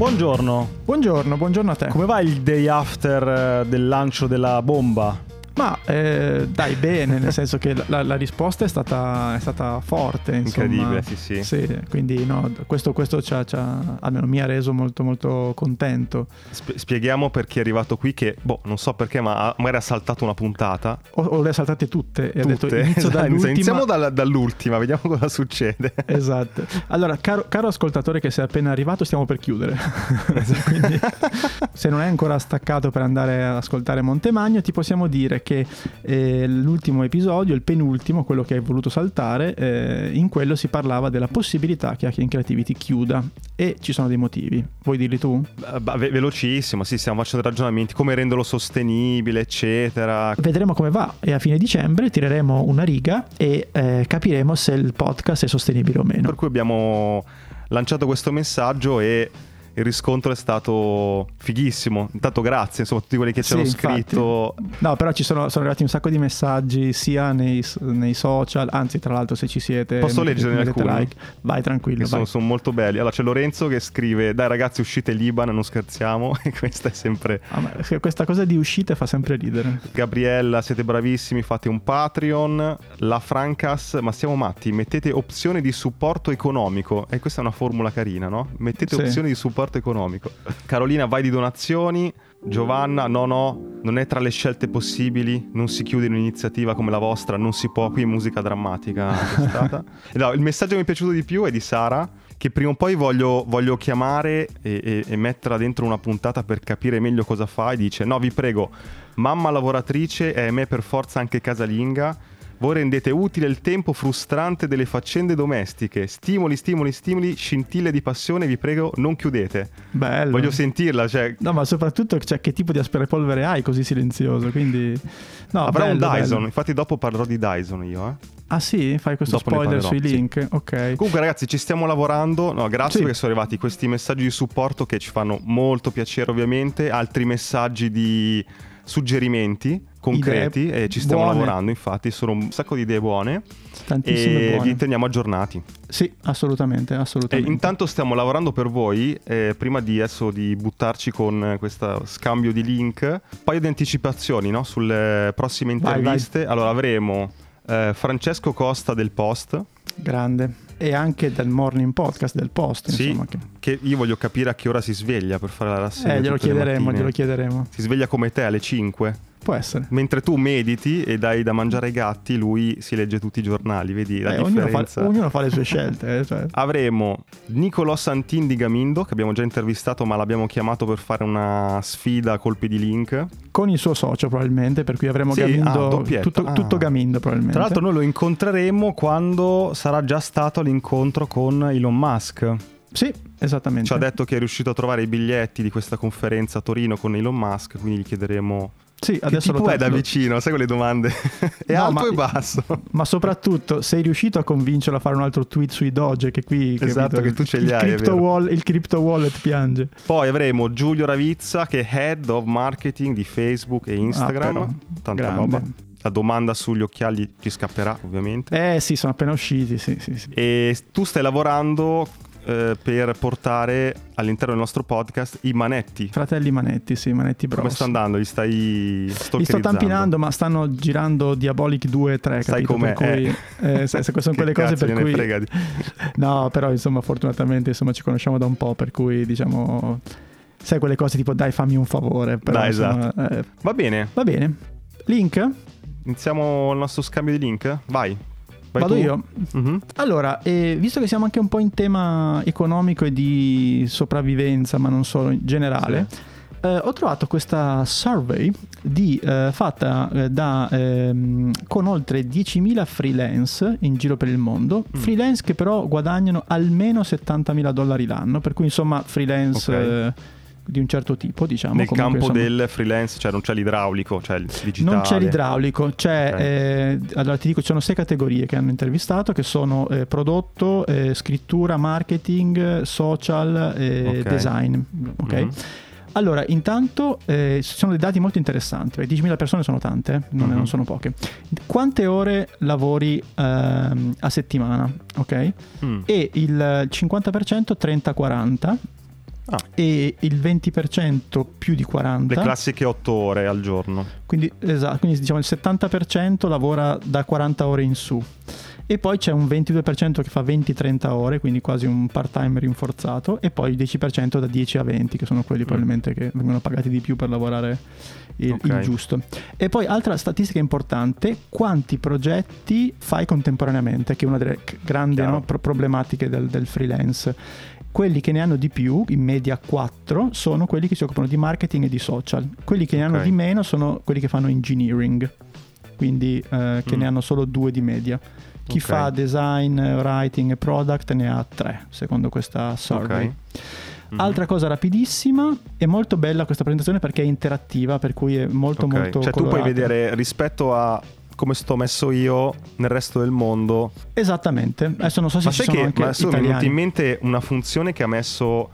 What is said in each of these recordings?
Buongiorno. Buongiorno, buongiorno a te. Come va il day after eh, del lancio della bomba? Ma eh, dai, bene, nel senso che la, la risposta è stata, è stata, forte. Insomma. Incredibile, sì, sì. sì quindi no, questo, questo ci ha, ci ha, almeno mi ha reso molto, molto contento. spieghiamo per chi è arrivato qui che, boh, non so perché, ma magari ha saltato una puntata. O, o le ha saltate tutte e tutte. ha detto inizio esatto. dall'ultima. Iniziamo dalla, dall'ultima, vediamo cosa succede. Esatto. Allora, caro, caro ascoltatore che sei appena arrivato, stiamo per chiudere. quindi, se non è ancora staccato per andare ad ascoltare Montemagno, ti possiamo dire che eh, l'ultimo episodio, il penultimo, quello che hai voluto saltare, eh, in quello si parlava della possibilità che Hacking Creativity chiuda e ci sono dei motivi. Vuoi dirli tu? Beh, ve- velocissimo, sì, stiamo facendo ragionamenti, come renderlo sostenibile, eccetera. Vedremo come va e a fine dicembre tireremo una riga e eh, capiremo se il podcast è sostenibile o meno. Per cui abbiamo lanciato questo messaggio e il riscontro è stato fighissimo. Intanto grazie insomma, a tutti quelli che ci hanno scritto. No, però ci sono, sono, arrivati un sacco di messaggi sia nei, nei, social, anzi tra l'altro se ci siete... Posso leggere alcuni? Like. Vai tranquillo. Vai. Sono, sono, molto belli. Allora c'è Lorenzo che scrive, dai ragazzi uscite Liban, non scherziamo. E questa è sempre... Ah, questa cosa di uscite fa sempre ridere. Gabriella, siete bravissimi, fate un Patreon. La Francas, ma siamo matti, mettete opzione di supporto economico. E questa è una formula carina, no? Mettete sì. opzioni di supporto supporto economico. Carolina, vai di donazioni. Giovanna, no, no, non è tra le scelte possibili, non si chiude in un'iniziativa come la vostra, non si può, qui musica drammatica no, il messaggio che mi è piaciuto di più è di Sara, che prima o poi voglio, voglio chiamare e, e, e, metterla dentro una puntata per capire meglio cosa fa e dice, no, vi prego, mamma lavoratrice a me per forza anche casalinga, voi rendete utile il tempo frustrante delle faccende domestiche. Stimoli, stimoli, stimoli, scintille di passione, vi prego, non chiudete. Bello. Voglio sentirla, cioè... No, ma soprattutto cioè, che tipo di aspirapolvere hai così silenzioso, quindi... No, Avrà bello, un Dyson, bello. infatti dopo parlerò di Dyson io, eh. Ah sì? Fai questo Dopo spoiler sui link? Sì. Ok. Comunque ragazzi ci stiamo lavorando, no grazie sì. perché sono arrivati questi messaggi di supporto che ci fanno molto piacere ovviamente, altri messaggi di suggerimenti concreti idee e ci stiamo buone. lavorando infatti sono un sacco di idee buone Tantissime e buone. vi teniamo aggiornati sì assolutamente, assolutamente. Intanto stiamo lavorando per voi eh, prima di adesso di buttarci con questo scambio di link un paio di anticipazioni no? sulle prossime interviste vai, vai. allora avremo eh, Francesco Costa del Post grande e anche del morning podcast del post. Sì, insomma, che... che... io voglio capire a che ora si sveglia per fare la rassegna. Eh, glielo chiederemo, glielo chiederemo. Si sveglia come te alle 5? Può essere. Mentre tu mediti e dai da mangiare ai gatti, lui si legge tutti i giornali, vedi la eh, differenza. Ognuno fa, ognuno fa, le sue scelte. Eh, cioè. Avremo Nicolò Santin di Gamindo, che abbiamo già intervistato, ma l'abbiamo chiamato per fare una sfida a colpi di link. Con il suo socio, probabilmente, per cui avremo sì, Gamindo, ah, tutto, ah. tutto Gamindo, probabilmente. Tra l'altro, noi lo incontreremo quando sarà già stato l'incontro con Elon Musk. Sì, esattamente. Ci ha detto che è riuscito a trovare i biglietti di questa conferenza a Torino con Elon Musk, quindi gli chiederemo sì, adesso che tipo lo è da vicino, sai quelle domande? è no, alto ma, e basso. Ma soprattutto, sei riuscito a convincerlo a fare un altro tweet sui Doge che qui... Esatto, capito, che tu ce li hai, crypto wall, Il crypto wallet piange. Poi avremo Giulio Ravizza che è Head of Marketing di Facebook e Instagram. Ah, però, Tanta grande. roba. La domanda sugli occhiali ci scapperà, ovviamente. Eh sì, sono appena usciti, sì, sì, sì. E tu stai lavorando eh, per portare all'interno del nostro podcast i manetti. Fratelli Manetti, sì, Manetti Bros. Come sta andando? Li stai Li sto tampinando, ma stanno girando Diabolic 2 e 3, Sai com'è? Per cui, eh. Se, se sono quelle cose per cui... Frega di... no, però insomma fortunatamente insomma, ci conosciamo da un po', per cui diciamo... Sai quelle cose tipo dai fammi un favore. Però, dai, insomma, esatto. Eh... Va bene. Va bene. Link? Iniziamo il nostro scambio di link? Vai. Vai Vado tu? io? Uh-huh. Allora, eh, visto che siamo anche un po' in tema economico e di sopravvivenza, ma non solo in generale, sì. eh, ho trovato questa survey di, eh, fatta eh, da, ehm, con oltre 10.000 freelance in giro per il mondo, mm. freelance che però guadagnano almeno 70.000 dollari l'anno, per cui insomma freelance... Okay eh, di un certo tipo, diciamo. Nel Comunque, campo insomma, del freelance, cioè non c'è l'idraulico, c'è il digitale. Non c'è l'idraulico, c'è, okay. eh, allora ti dico, ci sono sei categorie che hanno intervistato, che sono eh, prodotto, eh, scrittura, marketing, social e okay. design. Ok. Mm-hmm. Allora, intanto eh, sono dei dati molto interessanti. 10.000 persone sono tante, eh? non, mm-hmm. non, sono poche. Quante ore lavori ehm, a settimana? Ok? Mm. E il 50% 30-40 ah. e il 20% più di 40. Le classiche 8 ore al giorno. Quindi, esatto, quindi diciamo il 70% lavora da 40 ore in su. E poi c'è un 22% che fa 20-30 ore, quindi quasi un part-time rinforzato, e poi il 10% da 10 a 20, che sono quelli mm. probabilmente che vengono pagati di più per lavorare il, okay. il giusto. E poi altra statistica importante, quanti progetti fai contemporaneamente, che è una delle grandi no, problematiche del, del freelance quelli che ne hanno di più, in media 4, sono quelli che si occupano di marketing e di social. Quelli che ne okay. hanno di meno sono quelli che fanno engineering, quindi eh, che mm. ne hanno solo due di media. Chi okay. fa design, writing e product ne ha tre, secondo questa survey. Okay. Mm-hmm. Altra cosa rapidissima, è molto bella questa presentazione perché è interattiva, per cui è molto okay. molto... Cioè colorata. tu puoi vedere rispetto a come sto messo io nel resto del mondo. Esattamente. Adesso non so se ma ci sono che, anche ma mi è venuta in mente una funzione che ha messo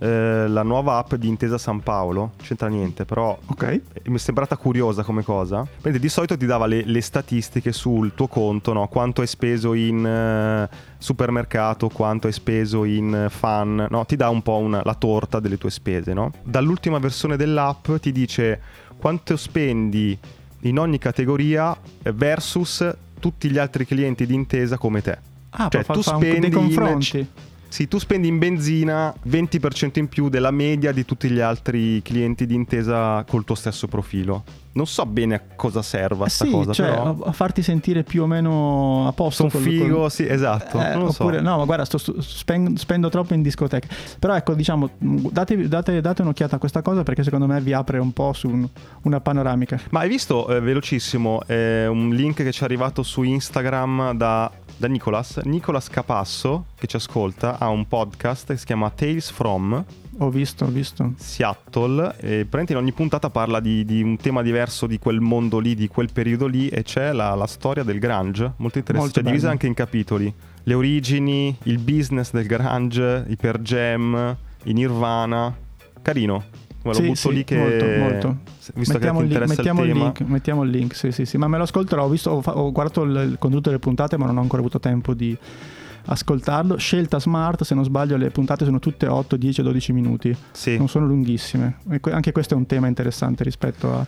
eh, la nuova app di Intesa San Paolo, c'entra niente, però okay. mi è sembrata curiosa come cosa. Mentre di solito ti dava le, le statistiche sul tuo conto, no? quanto hai speso in uh, supermercato, quanto hai speso in fan, no? ti dà un po' una, la torta delle tue spese. No? Dall'ultima versione dell'app ti dice quanto spendi in ogni categoria versus tutti gli altri clienti di Intesa come te. Ah, cioè, tu spendi dei confronti. In, sì, tu spendi in benzina 20% in più della media di tutti gli altri clienti di intesa col tuo stesso profilo. Non so bene a cosa serva questa sì, cosa, cioè, però... a farti sentire più o meno a posto. Sono figo, col... sì, esatto. Eh, oppure, so. No, ma guarda, sto, spendo, spendo, troppo in discoteca. Però ecco, diciamo, date, date, date, un'occhiata a questa cosa perché secondo me vi apre un po' su un, una panoramica. Ma hai visto, eh, velocissimo, eh, un link che ci è arrivato su Instagram da da Nicolas. Nicolas Capasso, che ci ascolta, ha un podcast che si chiama Tales From. Ho visto, ho visto. Seattle. E praticamente in ogni puntata parla di, di, un tema diverso di quel mondo lì, di quel periodo lì. E c'è la, la storia del Grunge, molto interessante. Molto cioè, divisa anche in capitoli. Le origini, il business del Grunge, i Per Jam, i Nirvana. Carino. Lo sì, butto sì, lì che... Molto, molto. Visto mettiamo che ti interessa il, mettiamo il, il link, mettiamo il link, sì, sì, sì. Ma me lo ascolterò. Ho, visto, ho, ho guardato il, il contenuto delle puntate, ma non ho ancora avuto tempo di ascoltarlo. Scelta smart, se non sbaglio, le puntate sono tutte 8, 10, 12 minuti. Sì. Non sono lunghissime. E anche questo è un tema interessante rispetto a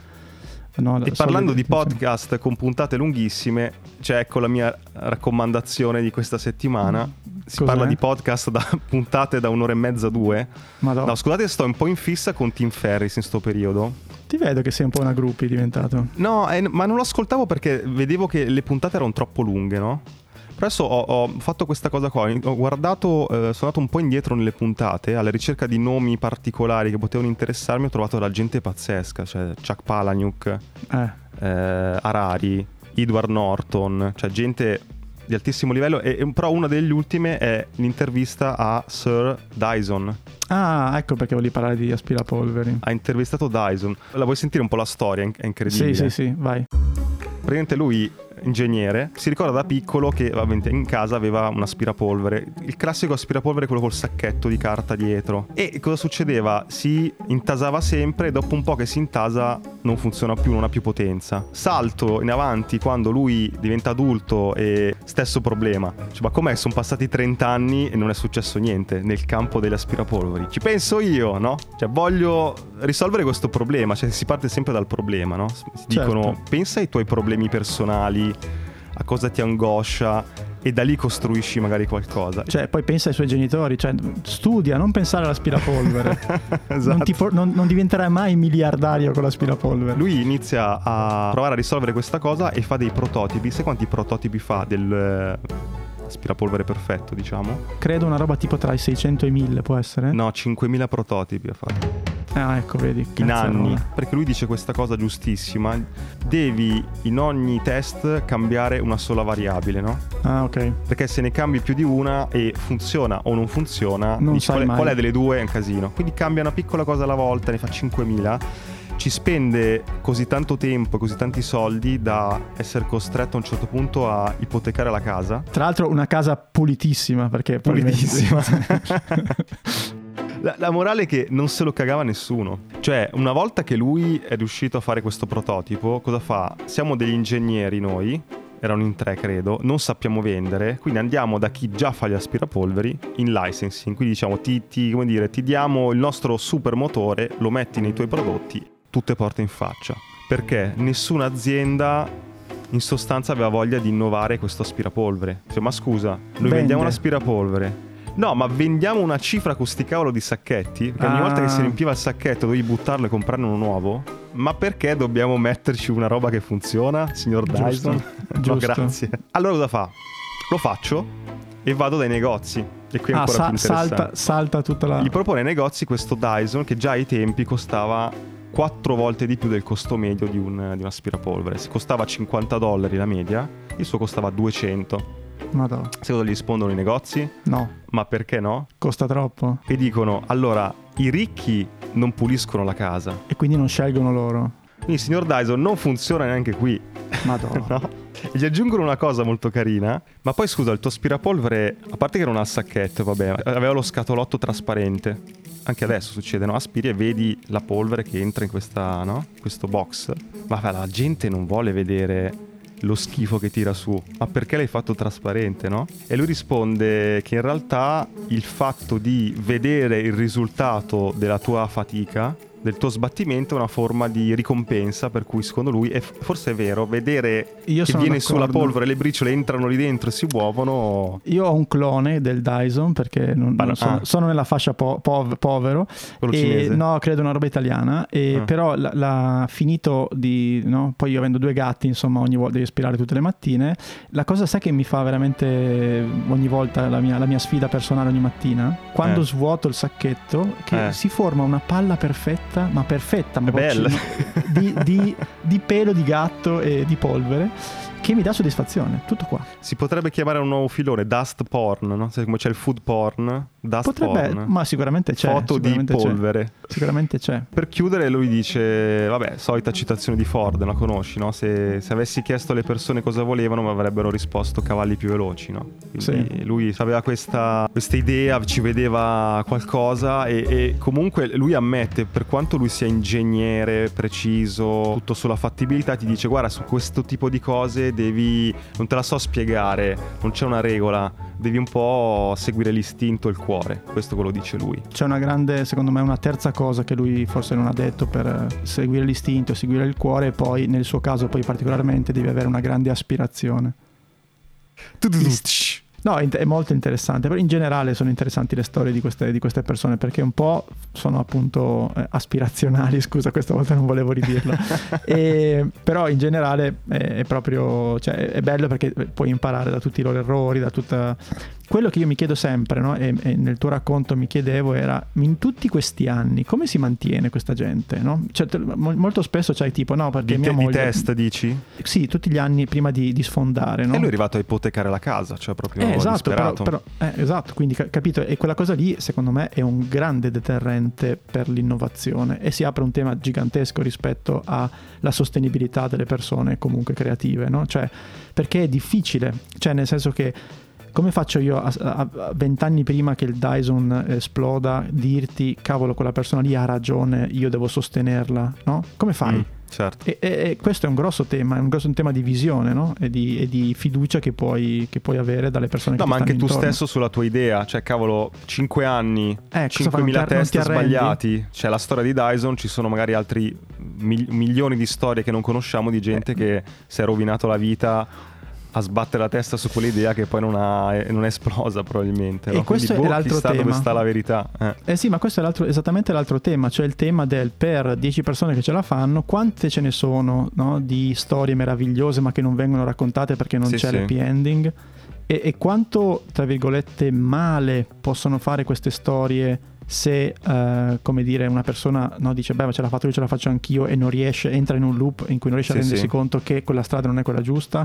No, e parlando di podcast con puntate lunghissime, c'è ecco la mia raccomandazione di questa settimana. Si Cos'è? parla di podcast da puntate da un'ora e mezza, due. Madonna. No, scusate, sto un po' in fissa con Tim Ferris in sto periodo. Ti vedo che sei un po' una gruppi diventato. No, eh, ma non lo ascoltavo perché vedevo che le puntate erano troppo lunghe, no? Adesso ho, ho, fatto questa cosa qua, ho guardato, eh, sono andato un po' indietro nelle puntate alla ricerca di nomi particolari che potevano interessarmi, ho trovato la gente pazzesca, cioè Chuck Palahniuk, eh. Eh, Harari, Edward Norton, cioè gente di altissimo livello, e, però una delle ultime è l'intervista a Sir Dyson. Ah, ecco perché volevi parlare di aspirapolveri. Ha intervistato Dyson. La vuoi sentire un po' la storia? È incredibile. Sì, sì, sì, vai. Praticamente lui ingegnere, si ricorda da piccolo che in casa aveva un aspirapolvere, il classico aspirapolvere quello col sacchetto di carta dietro. E cosa succedeva? Si intasava sempre e dopo un po' che si intasa non funziona più, non ha più potenza. Salto in avanti quando lui diventa adulto e stesso problema. Cioè, ma com'è? Sono passati 30 anni e non è successo niente nel campo degli aspirapolveri. Ci penso io, no? Cioè voglio risolvere questo problema, cioè si parte sempre dal problema, no? Si dicono certo. pensa ai tuoi problemi personali a cosa ti angoscia e da lì costruisci magari qualcosa. Cioè, poi pensa ai suoi genitori, cioè, studia, non pensare all'aspirapolvere. esatto. non, por- non, non, diventerai mai miliardario con l'aspirapolvere. Lui inizia a provare a risolvere questa cosa e fa dei prototipi. Sai quanti prototipi fa del aspirapolvere perfetto, diciamo? Credo una roba tipo tra i 600 e i 1000, può essere? No, 5000 prototipi ha fatto. Ah, ecco, vedi. In anni. Perché lui dice questa cosa giustissima. Devi in ogni test cambiare una sola variabile, no? Ah, ok. Perché se ne cambi più di una e funziona o non funziona, non dici, qual, è, qual, è, delle due è un casino. Quindi cambia una piccola cosa alla volta, ne fa 5000 ci spende così tanto tempo e così tanti soldi da essere costretto a un certo punto a ipotecare la casa. Tra l'altro una casa pulitissima perché pulitissima. La, la, morale è che non se lo cagava nessuno. Cioè, una volta che lui è riuscito a fare questo prototipo, cosa fa? Siamo degli ingegneri noi, erano in tre credo, non sappiamo vendere, quindi andiamo da chi già fa gli aspirapolveri in licensing, quindi diciamo ti, ti, dire, ti diamo il nostro super motore, lo metti nei tuoi prodotti, tutte porte in faccia. Perché nessuna azienda in sostanza aveva voglia di innovare questo aspirapolvere. Cioè, ma scusa, noi Vende. vendiamo un aspirapolvere. No, ma vendiamo una cifra con sti cavolo di sacchetti? Perché ogni ah. volta che si riempiva il sacchetto dovevi buttarlo e comprarne uno nuovo? Ma perché dobbiamo metterci una roba che funziona, signor Dyson? Giusto. no, grazie. Allora cosa fa? Lo faccio e vado dai negozi. E qui è ah, ancora sa- più interessante. Salta, salta tutta la... Gli propone ai negozi questo Dyson che già ai tempi costava quattro volte di più del costo medio di un, di un aspirapolvere. Se costava 50 dollari la media, il suo costava 200. Madonna. Secondo gli rispondono i negozi? No. Ma perché no? Costa troppo. E dicono, allora, i ricchi non puliscono la casa. E quindi non scelgono loro. Quindi, signor Dyson, non funziona neanche qui. Madonna. no? E gli aggiungono una cosa molto carina. Ma poi scusa, il tuo aspirapolvere, a parte che era un sacchetto, vabbè, aveva lo scatolotto trasparente. Anche adesso succede, no? Aspiri e vedi la polvere che entra in questa, no? questo box. Ma la gente non vuole vedere lo schifo che tira su, ma perché l'hai fatto trasparente, no? E lui risponde che in realtà il fatto di vedere il risultato della tua fatica del tuo sbattimento è una forma di ricompensa per cui secondo lui è forse è vero vedere Io che viene d'accordo. sulla polvere le briciole entrano lì dentro e si muovono io ho un clone del Dyson perché non, non sono, ah. sono, nella fascia po- pov- povero e, no credo una roba italiana e ah. però l'ha finito di no? poi io avendo due gatti insomma ogni volta devi aspirare tutte le mattine la cosa sai che mi fa veramente ogni volta la mia, la mia sfida personale ogni mattina quando eh. svuoto il sacchetto che eh. si forma una palla perfetta perfetta, ma perfetta, ma bella. Di, di, di pelo di gatto e di polvere che mi dà soddisfazione, tutto qua. Si potrebbe chiamare un nuovo filone, dust porn, no? come c'è il food porn, dust Potrebbe, porn. Ma sicuramente c'è. Foto sicuramente di polvere. C'è. Sicuramente c'è. Per chiudere lui dice, vabbè, solita citazione di Ford, la conosci, no? Se, se avessi chiesto alle persone cosa volevano mi avrebbero risposto cavalli più veloci, no? Quindi sì. lui aveva questa, questa, idea, ci vedeva qualcosa e, e comunque lui ammette, per quanto lui sia ingegnere, preciso, tutto sulla fattibilità, ti dice guarda su questo tipo di cose devi, non te la so spiegare, non c'è una regola, devi un po' seguire l'istinto e il cuore, questo quello dice lui. C'è una grande, secondo me, una terza cosa che lui forse non ha detto per seguire l'istinto, seguire il cuore e poi nel suo caso poi particolarmente devi avere una grande aspirazione. No, è molto interessante, però in generale sono interessanti le storie di queste, di queste persone perché un po' sono appunto eh, aspirazionali, scusa questa volta non volevo ridirlo, e, però in generale è, è proprio, cioè, è bello perché puoi imparare da tutti i loro errori, da tutta quello che io mi chiedo sempre, no? e, e, nel tuo racconto mi chiedevo, era in tutti questi anni come si mantiene questa gente? No? Cioè, molto spesso c'hai tipo, no, perché di, mia te, moglie... di test dici? Sì, tutti gli anni prima di, di sfondare. No? E lui è arrivato a ipotecare la casa, cioè proprio eh, esatto, però, però, eh, esatto, quindi capito, e quella cosa lì secondo me è un grande deterrente per l'innovazione e si apre un tema gigantesco rispetto alla sostenibilità delle persone comunque creative, no? Cioè, perché è difficile, cioè nel senso che come faccio io a vent'anni prima che il Dyson esploda dirti cavolo quella persona lì ha ragione io devo sostenerla no? come fai? Mm, certo. e, e, e, questo è un grosso tema è un grosso tema di visione no? e, di, e, di, fiducia che puoi, che puoi, avere dalle persone no, che ma anche tu intorno. stesso sulla tua idea cioè cavolo 5 anni eh, 5.000 test sbagliati c'è la storia di Dyson ci sono magari altri milioni di storie che non conosciamo di gente eh. che si è rovinato la vita a sbattere la testa su quell'idea che poi non, ha, non è esplosa probabilmente. E no? questo Quindi, boh, è l'altro sta tema. dove sta la verità. Eh, eh sì, ma questo è l'altro, esattamente l'altro tema, cioè il tema del per 10 persone che ce la fanno, quante ce ne sono no? di storie meravigliose ma che non vengono raccontate perché non sì, c'è sì. l'happy ending? E, e quanto, tra virgolette, male possono fare queste storie se uh, come dire una persona no, dice beh ma ce l'ha fatto lui ce la faccio anch'io e non riesce entra in un loop in cui non riesce sì, a rendersi conto che quella strada non è quella giusta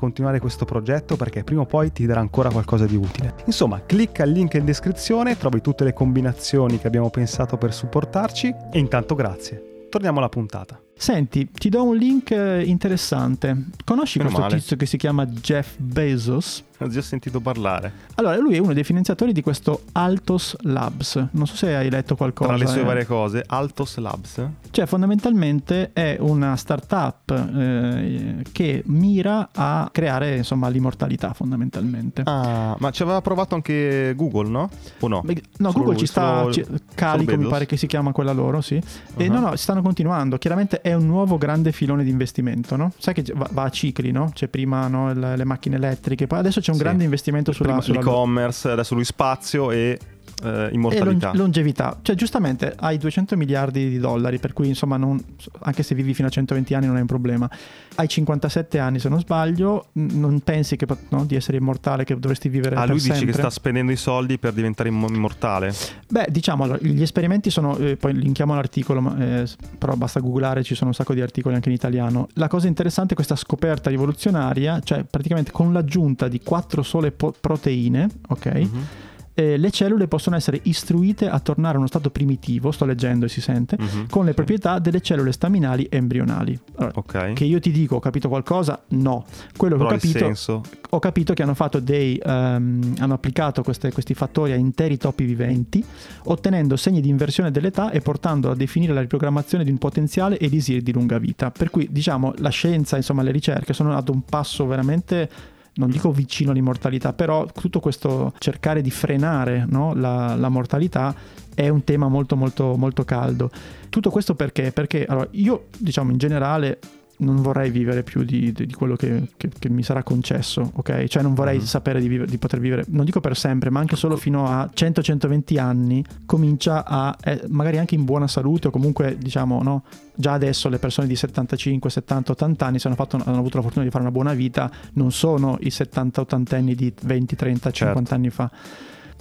continuare questo progetto perché prima o poi ti darà ancora qualcosa di utile. Insomma, clicca il link in descrizione, trovi tutte le combinazioni che abbiamo pensato per supportarci e intanto grazie. Torniamo alla puntata. Senti, ti do un link eh, interessante. Conosci Meno questo male. tizio che si chiama Jeff Bezos? Ho già sentito parlare. Allora, lui è uno dei finanziatori di questo Altos Labs. Non so se hai letto qualcosa. Tra le sue eh. varie cose, Altos Labs? Cioè, fondamentalmente è una startup eh, che mira a creare, insomma, l'immortalità, fondamentalmente. Ah, ma ci aveva provato anche Google, no? O no? Beh, no, solo Google ci sta... Ci, Calico, mi pare che si chiama quella loro, sì. E uh-huh. no, no, stanno continuando. Chiaramente è è un nuovo grande filone di investimento, no? Sai che va, va a cicli, no? C'è prima no, le, le, macchine elettriche, poi adesso c'è un sì. grande investimento sulla, sulla... e-commerce, adesso lui spazio e eh, immortalità. E longevità, cioè giustamente hai 200 miliardi di dollari, per cui insomma non, anche se vivi fino a 120 anni non è un problema. Hai 57 anni se non sbaglio, non pensi che, no, di essere immortale, che dovresti vivere ah, per lui sempre. dice che sta spendendo i soldi per diventare immortale? Beh, diciamo, allora, gli esperimenti sono, eh, poi linkiamo l'articolo, ma, eh, però basta googlare, ci sono un sacco di articoli anche in italiano. La cosa interessante è questa scoperta rivoluzionaria, cioè praticamente con l'aggiunta di quattro sole po- proteine, ok? Mm-hmm eh, le cellule possono essere istruite a tornare a uno stato primitivo, sto leggendo e si sente, uh-huh. con le proprietà delle cellule staminali embrionali. Allora, okay. Che io ti dico, ho capito qualcosa? No. Quello che ho capito, ho capito che hanno fatto dei, um, hanno applicato queste, questi fattori a interi topi viventi, ottenendo segni di inversione dell'età e portando a definire la riprogrammazione di un potenziale elisir di lunga vita. Per cui, diciamo, la scienza, insomma, le ricerche sono ad un passo veramente non dico vicino all'immortalità, però tutto questo cercare di frenare no, la, la, mortalità è un tema molto molto molto caldo. Tutto questo perché? Perché allora, io diciamo in generale non vorrei vivere più di, di quello che, che, che, mi sarà concesso, ok? Cioè non vorrei uh-huh. sapere di, vive, di, poter vivere, non dico per sempre, ma anche solo fino a 100-120 anni, comincia a, eh, magari anche in buona salute o comunque diciamo, no? Già adesso le persone di 75, 70, 80 anni se hanno, fatto, hanno avuto la fortuna di fare una buona vita, non sono i 70-80 anni di 20, 30, certo. 50 anni fa.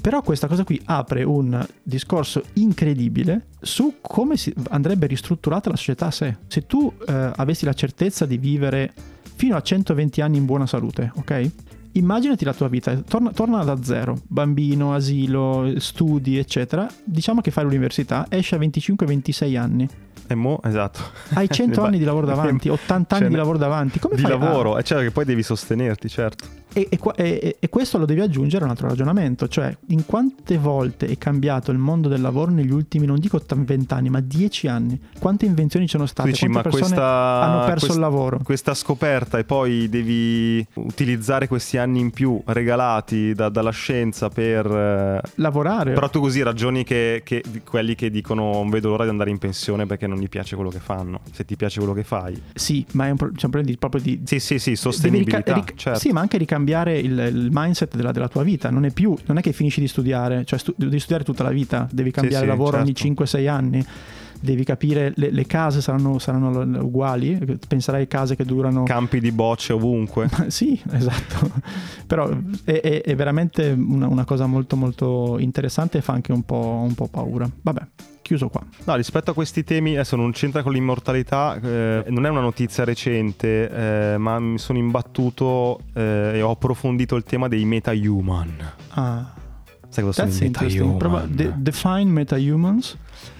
Però questa cosa qui apre un discorso incredibile su come andrebbe ristrutturata la società a sé. Se tu eh, avessi la certezza di vivere fino a 120 anni in buona salute, ok? Immaginati la tua vita, torna, torna, da zero, bambino, asilo, studi, eccetera. Diciamo che fai l'università, esci a 25-26 anni. E mo, esatto. Hai 100 anni di lavoro davanti, 80 anni cioè, di lavoro davanti. Come di fai lavoro, a... è certo che poi devi sostenerti, certo. E, e, e, questo lo devi aggiungere a un altro ragionamento, cioè in quante volte è cambiato il mondo del lavoro negli ultimi, non dico 20 anni, ma 10 anni? Quante invenzioni ci sono state? Dici, Quante persone questa, hanno perso quest, il lavoro? Questa scoperta e poi devi utilizzare questi anni in più regalati da, dalla scienza per... Eh, Lavorare. Però tu così ragioni che, che quelli che dicono non vedo l'ora di andare in pensione perché non gli piace quello che fanno. Se ti piace quello che fai. Sì, ma è un, pro- c'è un problema di, proprio di... Sì, sì, sì, sostenibilità. Rica- ric- certo. Sì, ma anche ricambiare cambiare il, il mindset della, della, tua vita. Non è più, non è che finisci di studiare, cioè stu- devi studiare tutta la vita, devi cambiare sì, lavoro certo. ogni 5-6 anni. Devi capire, le, le case saranno, saranno, uguali, penserai a case che durano... Campi di bocce ovunque. sì, esatto. Però è, è, è veramente una, una, cosa molto molto interessante e fa anche un po', un po paura. Vabbè, chiuso qua. No, rispetto a questi temi, adesso non c'entra con l'immortalità, eh, non è una notizia recente, eh, ma mi sono imbattuto eh, e ho approfondito il tema dei meta-human. Ah. Sai cosa sono i meta-human? Prova, de- define meta-humans.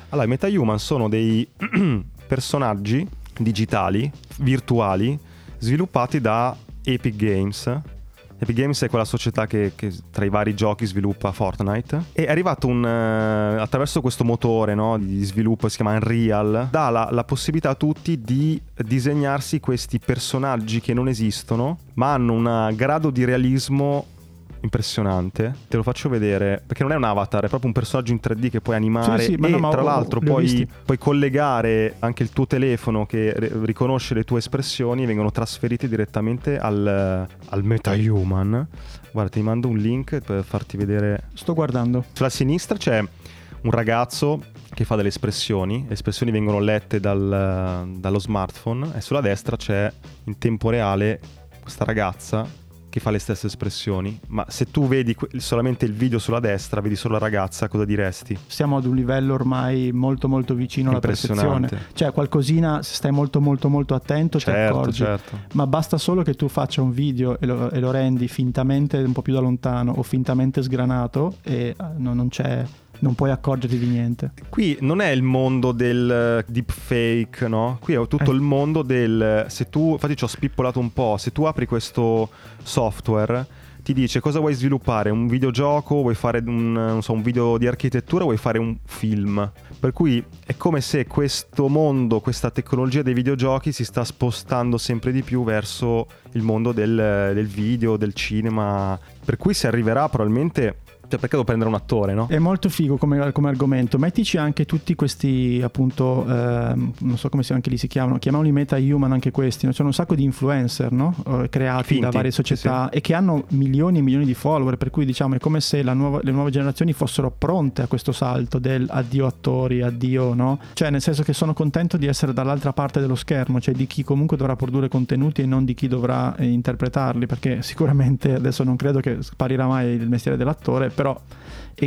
Allora, i meta-human sono dei personaggi digitali, virtuali, sviluppati da Epic Games Epic Games è quella società che, che, tra i vari giochi sviluppa Fortnite. E è arrivato un. Uh, attraverso questo motore no, di sviluppo si chiama Unreal, dà la, la, possibilità a tutti di disegnarsi questi personaggi che non esistono, ma hanno un grado di realismo impressionante. Te lo faccio vedere perché non è un avatar, è proprio un personaggio in 3D che puoi animare sì, sì, e no, tra l'altro puoi, puoi, collegare anche il tuo telefono che riconosce le tue espressioni e vengono trasferiti direttamente al, al MetaHuman. Guarda, ti mando un link per farti vedere. Sto guardando. Sulla sinistra c'è un ragazzo che fa delle espressioni, le espressioni vengono lette dal, dallo smartphone e sulla destra c'è in tempo reale questa ragazza che fa le stesse espressioni, ma se tu vedi solamente il video sulla destra, vedi solo la ragazza, cosa diresti? Siamo ad un livello ormai molto molto vicino alla perfezione. Cioè qualcosina, se stai molto molto molto attento, certo, ti accorgi. Certo. Ma basta solo che tu faccia un video e lo, e lo, rendi fintamente un po' più da lontano o fintamente sgranato e eh, no, non c'è non puoi accorgerti di niente. Qui non è il mondo del deepfake, no? Qui è tutto eh. il mondo del... Se tu, infatti ci ho spippolato un po', se tu apri questo software ti dice cosa vuoi sviluppare, un videogioco, vuoi fare un, so, un video di architettura, vuoi fare un film. Per cui è come se questo mondo, questa tecnologia dei videogiochi si sta spostando sempre di più verso il mondo del, del video, del cinema. Per cui si arriverà probabilmente cioè, perché devo prendere un attore, no? È molto figo come, come argomento. Mettici anche tutti questi, appunto, eh, non so come si, anche lì si chiamano, chiamiamoli meta-human anche questi. No? C'è un sacco di influencer, no? Creati Finti, da varie società sì, sì. e che hanno milioni e milioni di follower. Per cui, diciamo, è come se nuova, le nuove generazioni fossero pronte a questo salto del addio attori, addio, no? Cioè, nel senso che sono contento di essere dall'altra parte dello schermo, cioè di chi comunque dovrà produrre contenuti e non di chi dovrà eh, interpretarli, perché sicuramente adesso non credo che sparirà mai il mestiere dell'attore però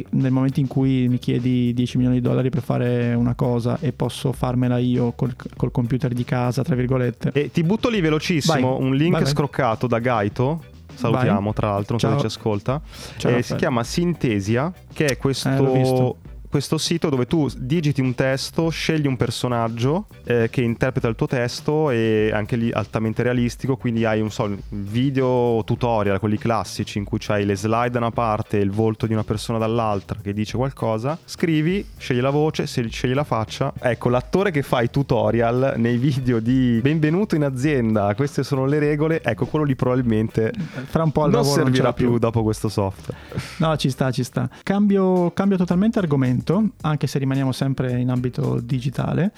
nel momento in cui mi chiedi 10 milioni di dollari per fare una cosa e posso farmela io col, col computer di casa, tra virgolette. E ti butto lì velocissimo vai, un link vai, scroccato da Gaito. Salutiamo vai. tra l'altro, non so se ci ascolta. Ciao, eh, si chiama Sintesia, che è questo eh, questo sito dove tu digiti un testo, scegli un personaggio eh, che interpreta il tuo testo e anche lì altamente realistico, quindi hai un so, video tutorial, quelli classici in cui c'hai le slide da una parte e il volto di una persona dall'altra che dice qualcosa, scrivi, scegli la voce, scegli la faccia. Ecco, l'attore che fa i tutorial nei video di benvenuto in azienda, queste sono le regole, ecco, quello lì probabilmente fra un po' al non servirà non più. dopo questo software. No, ci sta, ci sta. Cambio, cambio totalmente argomento argomento, anche se rimaniamo sempre in ambito digitale,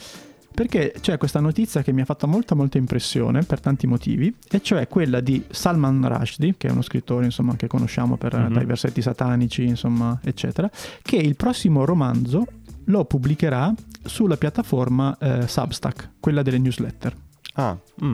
perché c'è questa notizia che mi ha fatto molta molta impressione per tanti motivi, e cioè quella di Salman Rushdie, che è uno scrittore insomma, che conosciamo per, mm-hmm. dai versetti satanici, insomma, eccetera, che il prossimo romanzo lo pubblicherà sulla piattaforma eh, Substack, quella delle newsletter. Ah, mm.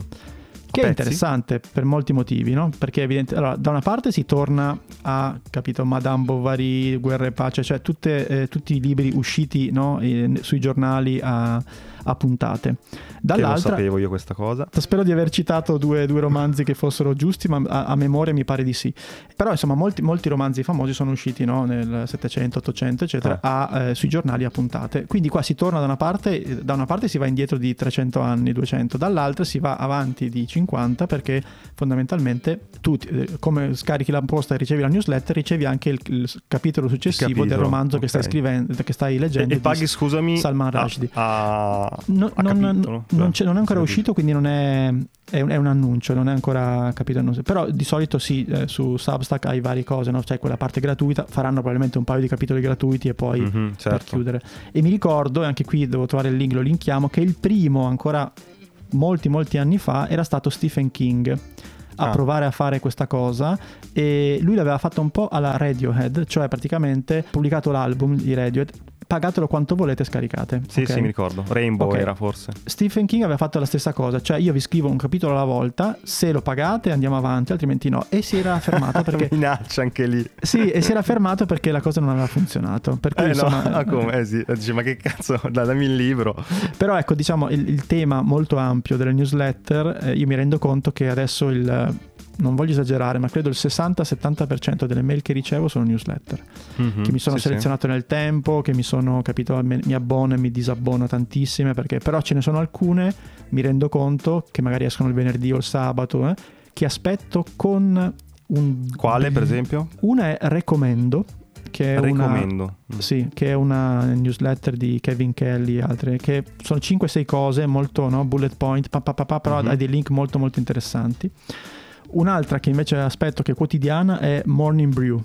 Che è interessante per molti motivi, no? Perché evidente, allora, da una parte si torna a, capito, Madame Bovary, Guerra e Pace, cioè tutte, eh, tutti i libri usciti no, eh, sui giornali a a puntate. Dall'altra, che lo sapevo io questa cosa. Spero di aver citato due, due romanzi che fossero giusti, ma a, a, memoria mi pare di sì. Però insomma molti, molti romanzi famosi sono usciti no, nel 700, 800 eccetera ah. a, eh, sui giornali a puntate. Quindi qua si torna da una parte, da una parte si va indietro di 300 anni, 200, dall'altra si va avanti di 50 perché fondamentalmente tu eh, come scarichi la posta e ricevi la newsletter ricevi anche il, il capitolo successivo il capitolo, del romanzo okay. che, stai scrivendo, che stai leggendo. E, e paghi scusami Salman Rushdie. A, non, non, non, non, è ancora uscito, quindi non è, è, un, è, un, annuncio, non è ancora capito. Però di solito sì, eh, su Substack hai varie cose, no? c'è quella parte gratuita, faranno probabilmente un paio di capitoli gratuiti e poi mm-hmm, certo. per chiudere. E mi ricordo, e anche qui devo trovare il link, lo linkiamo, che il primo ancora molti molti anni fa era stato Stephen King a ah. provare a fare questa cosa e lui l'aveva fatto un po' alla Radiohead, cioè praticamente pubblicato l'album di Radiohead pagatelo quanto volete scaricate. Sì, okay? sì, mi ricordo. Rainbow okay. era forse. Stephen King aveva fatto la stessa cosa, cioè io vi scrivo un capitolo alla volta, se lo pagate andiamo avanti, altrimenti no. E si era fermato perché... Minaccia anche lì. Sì, e si era fermato perché la cosa non aveva funzionato. Per cui, eh insomma... no, ah, come? Eh sì, dice ma che cazzo, dammi il libro. Però ecco, diciamo, il, il tema molto ampio delle newsletter, eh, io mi rendo conto che adesso il non voglio esagerare, ma credo il 60-70% delle mail che ricevo sono newsletter, mm-hmm, che mi sono sì, selezionato sì. nel tempo, che mi sono, capito, mi abbono e mi disabbono tantissime, perché però ce ne sono alcune, mi rendo conto, che magari escono il venerdì o il sabato, eh, che aspetto con un... Quale per esempio? Una è Recommendo, che è. Una, sì, che è una newsletter di Kevin Kelly e altre, che sono 5-6 cose molto no, bullet point, pa, pa, pa, però uh-huh. ha dei link molto molto interessanti. Un'altra che invece aspetto che è quotidiana è Morning Brew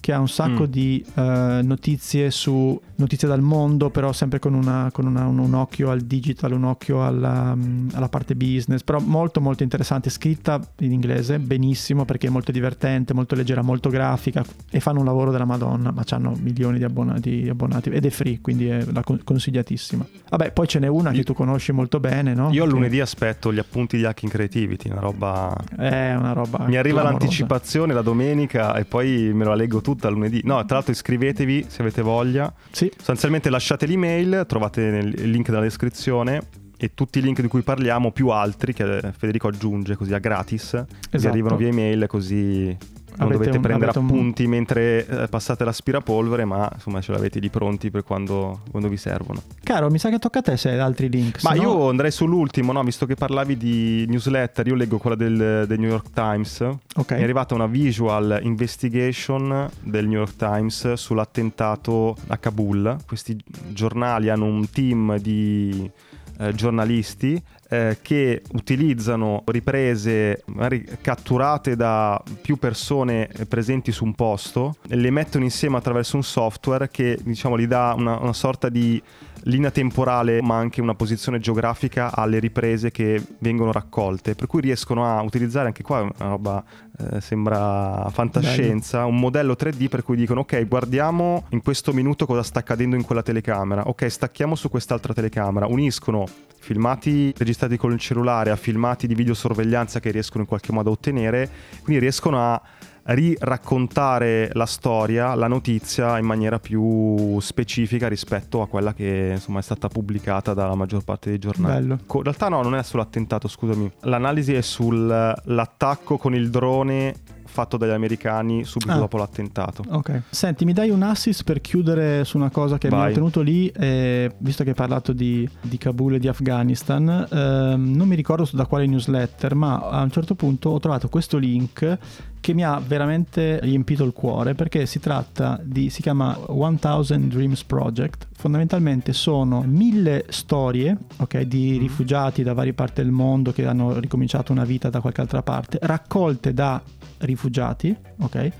che ha un sacco mm. di uh, notizie su notizie dal mondo, però sempre con, una, con una, un, un, occhio al digital, un occhio alla, um, alla, parte business, però molto molto interessante, scritta in inglese benissimo perché è molto divertente, molto leggera, molto grafica e fanno un lavoro della Madonna, ma hanno milioni di abbonati, di abbonati, ed è free, quindi è consigliatissima. Vabbè, poi ce n'è una che tu conosci molto bene, no? Io che... lunedì aspetto gli appunti di Hacking Creativity, una roba... È una roba... Mi arriva clamorosa. l'anticipazione la domenica e poi me la leggo tutta lunedì. No, tra l'altro iscrivetevi se avete voglia. Sì. Sostanzialmente lasciate l'email, trovate il link nella descrizione e tutti i link di cui parliamo, più altri che Federico aggiunge così a gratis, esatto. vi arrivano via email così non dovete un, prendere appunti un... mentre eh, passate l'aspirapolvere, ma insomma ce l'avete lì pronti per quando, quando, vi servono. Caro, mi sa che tocca a te se hai altri link. Ma no... io andrei sull'ultimo, no? visto che parlavi di newsletter, io leggo quella del, del New York Times. Okay. Mi è arrivata una visual investigation del New York Times sull'attentato a Kabul. Questi giornali hanno un team di eh, giornalisti eh, che utilizzano riprese magari catturate da più persone presenti su un posto le mettono insieme attraverso un software che diciamo gli dà una, una sorta di linea temporale ma anche una posizione geografica alle riprese che vengono raccolte per cui riescono a utilizzare anche qua una roba eh, sembra fantascienza Bello. un modello 3D per cui dicono ok guardiamo in questo minuto cosa sta accadendo in quella telecamera ok stacchiamo su quest'altra telecamera uniscono filmati registrati con il cellulare a filmati di videosorveglianza che riescono in qualche modo a ottenere, quindi riescono a riraccontare la storia, la notizia in maniera più specifica rispetto a quella che insomma è stata pubblicata dalla maggior parte dei giornali. Bello. In realtà no, non è sull'attentato, scusami. L'analisi è sull'attacco con il drone fatto dagli americani subito ah. dopo l'attentato. Ok. Senti, mi dai un assist per chiudere su una cosa che Vai. abbiamo tenuto lì, eh, visto che hai parlato di, di, Kabul e di Afghanistan, eh, non mi ricordo da quale newsletter, ma a un certo punto ho trovato questo link che mi ha veramente riempito il cuore perché si tratta di, si chiama 1000 Dreams Project, fondamentalmente sono mille storie okay, di mm. rifugiati da varie parti del mondo che hanno ricominciato una vita da qualche altra parte, raccolte da rifugiati, ok?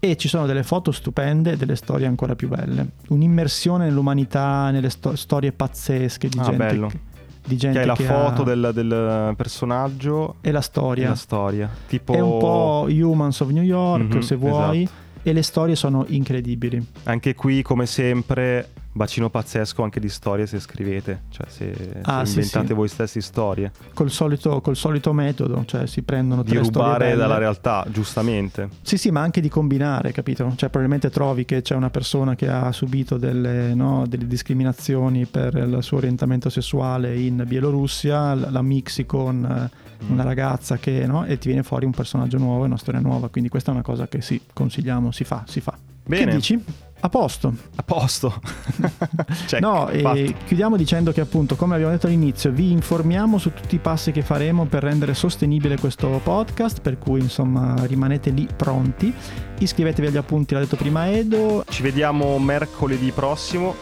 E ci sono delle foto stupende e delle storie ancora più belle. Un'immersione nell'umanità, nelle sto- storie pazzesche di ah, gente. Bello. Di gente che hai la che foto ha... del, del, personaggio e la storia. E la storia. Tipo... È un po' Humans of New York, mm-hmm, se vuoi. Esatto. E le storie sono incredibili. Anche qui, come sempre, bacino pazzesco anche di storie se scrivete, cioè se, ah, se inventate sì, voi stessi storie. Col solito, col solito, metodo, cioè si prendono di rubare dalla realtà, giustamente. Sì, sì, ma anche di combinare, capito? Cioè probabilmente trovi che c'è una persona che ha subito delle, no, delle discriminazioni per il suo orientamento sessuale in Bielorussia, la mixi con eh, mm. una ragazza che, no, e ti viene fuori un personaggio nuovo una storia nuova, quindi questa è una cosa che sì, consigliamo, si fa, si fa. Bene. Che dici? A posto. A posto. Check, no, e chiudiamo dicendo che appunto, come abbiamo detto all'inizio, vi informiamo su tutti i passi che faremo per rendere sostenibile questo podcast, per cui insomma rimanete lì pronti. Iscrivetevi agli appunti, l'ha detto prima Edo. Ci vediamo mercoledì prossimo,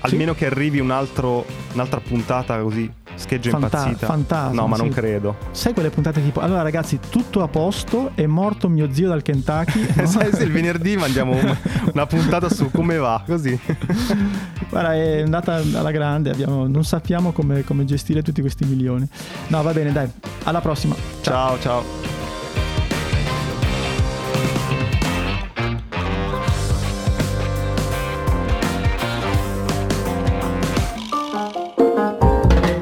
almeno sì. che arrivi un altro, un'altra puntata così Scheggia Fanta- impazzita. Fantasma. No, ma sì. non credo. Sai quelle puntate tipo, allora ragazzi, tutto a posto, è morto mio zio dal Kentucky. No? Sai se il venerdì mandiamo una puntata su come va, così. Guarda, è andata alla grande, abbiamo, non sappiamo come, come gestire tutti questi milioni. No, va bene, dai, alla prossima. ciao. ciao. ciao.